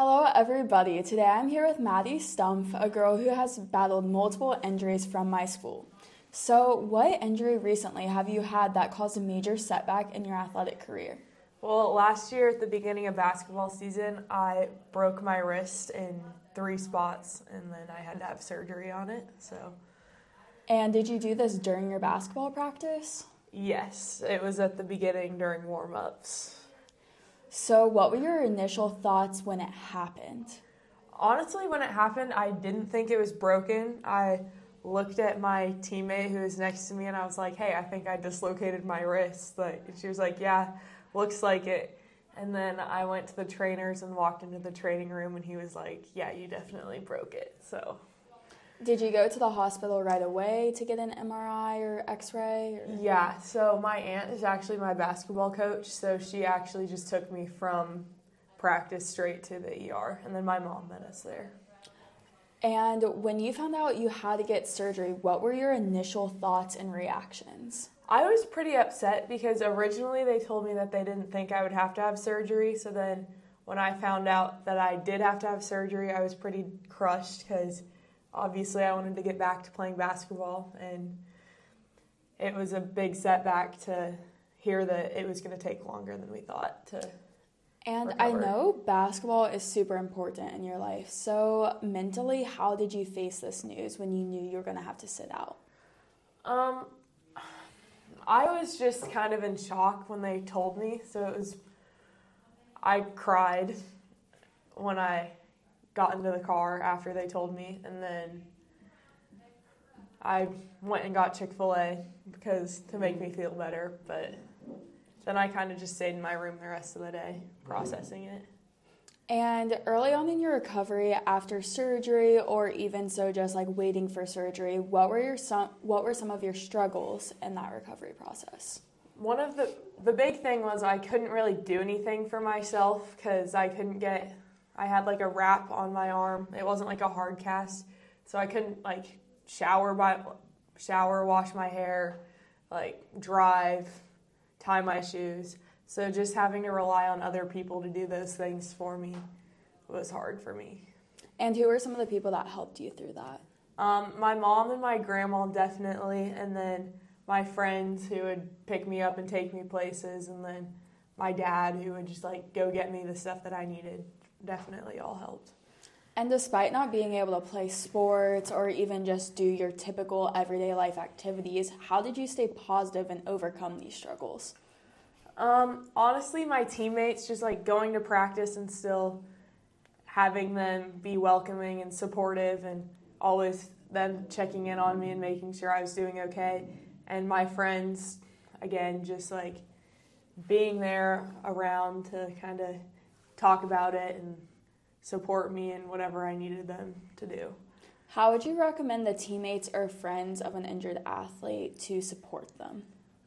Hello, everybody. Today I'm here with Maddy Stumpf, a girl who has battled multiple injuries from my school. So, what injury recently have you had that caused a major setback in your athletic career? Well, last year at the beginning of basketball season, I broke my wrist in three spots and then I had to have surgery on it. So, And did you do this during your basketball practice? yes, it was at the beginning during warm ups. So, what were your initial thoughts when it happened? Honestly, when it happened, I didn't think it was broken. I looked at my teammate who was next to me and I was like, "Hey, I think I dislocated my wrist." Like she was like, "Yeah, looks like it." And then I went to the trainers and walked into the training room and he was like, "Yeah, you definitely broke it." So, Did you go to the hospital right away to get an MRI or x ray? Yeah, so my aunt is actually my basketball coach, so she actually just took me from practice straight to the ER, and then my mom met us there. And when you found out you had to get surgery, what were your initial thoughts and reactions? I was pretty upset because originally they told me that they didn't think I would have to have surgery, so then when I found out that I did have to have surgery, I was pretty crushed because obviously I wanted to get back to playing basketball, and it was a big setback to hear that it was going to take longer than we thought to And I know basketball is super important in your life. So, mentally, how did you face this news when you knew you were going to have to sit out? Um, I was just kind of in shock when they told me. So it was, I cried when I got into the car after they told me, and then I went and got Chick Fil A because to make me feel better. But then I kind of just stayed in my room the rest of the day processing it. And early on in your recovery after surgery or even so just like waiting for surgery, what were your some what were some of your struggles in that recovery process? One of the the big thing was I couldn't really do anything for myself because I couldn't get. I had like a wrap on my arm. It wasn't like a hard cast, so I couldn't like shower by shower, wash my hair, like drive, tie my shoes. So just having to rely on other people to do those things for me was hard for me. And who were some of the people that helped you through that? Um, my mom and my grandma definitely, and then my friends who would pick me up and take me places, and then my dad who would just like go get me the stuff that I needed. Definitely all helped. And despite not being able to play sports or even just do your typical everyday life activities, how did you stay positive and overcome these struggles? Um, honestly, my teammates just like going to practice and still having them be welcoming and supportive, and always them checking in on me and making sure I was doing okay. And my friends, again, just like being there around to kind of talk about it and support me in whatever I needed them to do. How would you recommend the teammates or friends of an injured athlete to support them?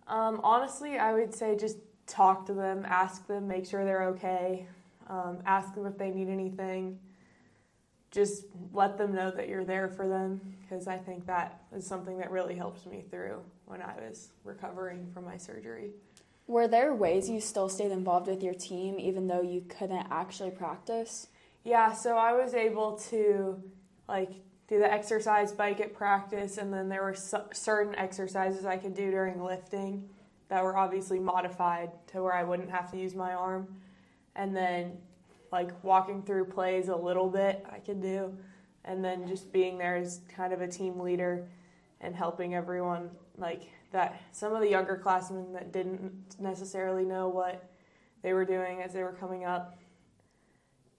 Um, honestly, I would say just talk to them, ask them, make sure they're okay, um, ask them if they need anything. Just let them know that you're there for them because I think that is something that really helped me through when I was recovering from my surgery. Were there ways you still stayed involved with your team even though you couldn't actually practice? Yeah, so I was able to like do the exercise bike at practice, and then there were c- certain exercises I could do during lifting that were obviously modified to where I wouldn't have to use my arm, and then like walking through plays a little bit I could do, and then just being there as kind of a team leader and helping everyone like that. Some of the younger classmen that didn't necessarily know what they were doing as they were coming up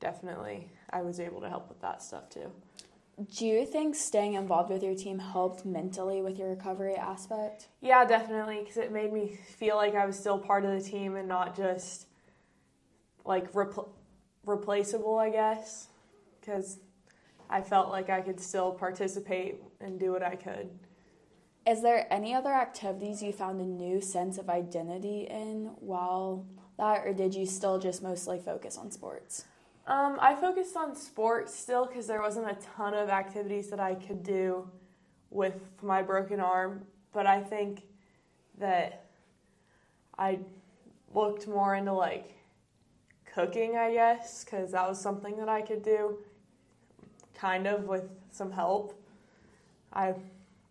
definitely I was able to help with that stuff too. Do you think staying involved with your team helped mentally with your recovery aspect? Yeah, definitely, because it made me feel like I was still part of the team and not just like repl- replaceable, I guess, because I felt like I could still participate and do what I could. Is there any other activities you found a new sense of identity in while that, or did you still just mostly focus on sports? Um, I focused on sports still because there wasn't a ton of activities that I could do with my broken arm, but I think that I looked more into like cooking, I guess, because that was something that I could do kind of with some help. I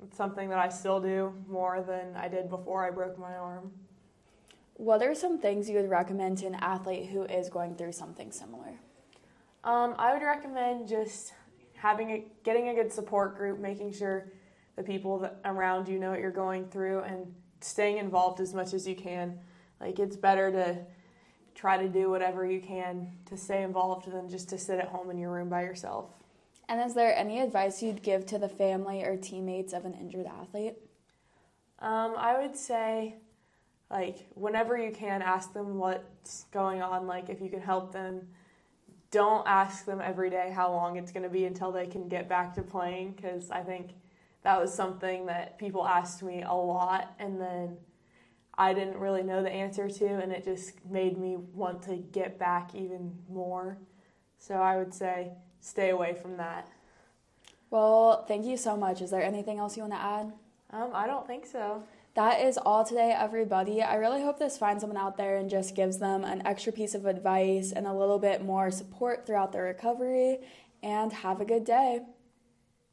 it's something that I still do more than I did before I broke my arm. What are some things you would recommend to an athlete who is going through something similar? Um, I would recommend just having a, getting a good support group, making sure the people that around you know what you're going through, and staying involved as much as you can. Like it's better to try to do whatever you can to stay involved than just to sit at home in your room by yourself. And is there any advice you'd give to the family or teammates of an injured athlete? Um, I would say, like, whenever you can, ask them what's going on. Like, if you can help them, don't ask them every day how long it's going to be until they can get back to playing, because I think that was something that people asked me a lot, and then I didn't really know the answer to, and it just made me want to get back even more. So I would say stay away from that. Well, thank you so much. Is there anything else you want to add? Um, I don't think so. That is all today, everybody. I really hope this finds someone out there and just gives them an extra piece of advice and a little bit more support throughout their recovery. And have a good day.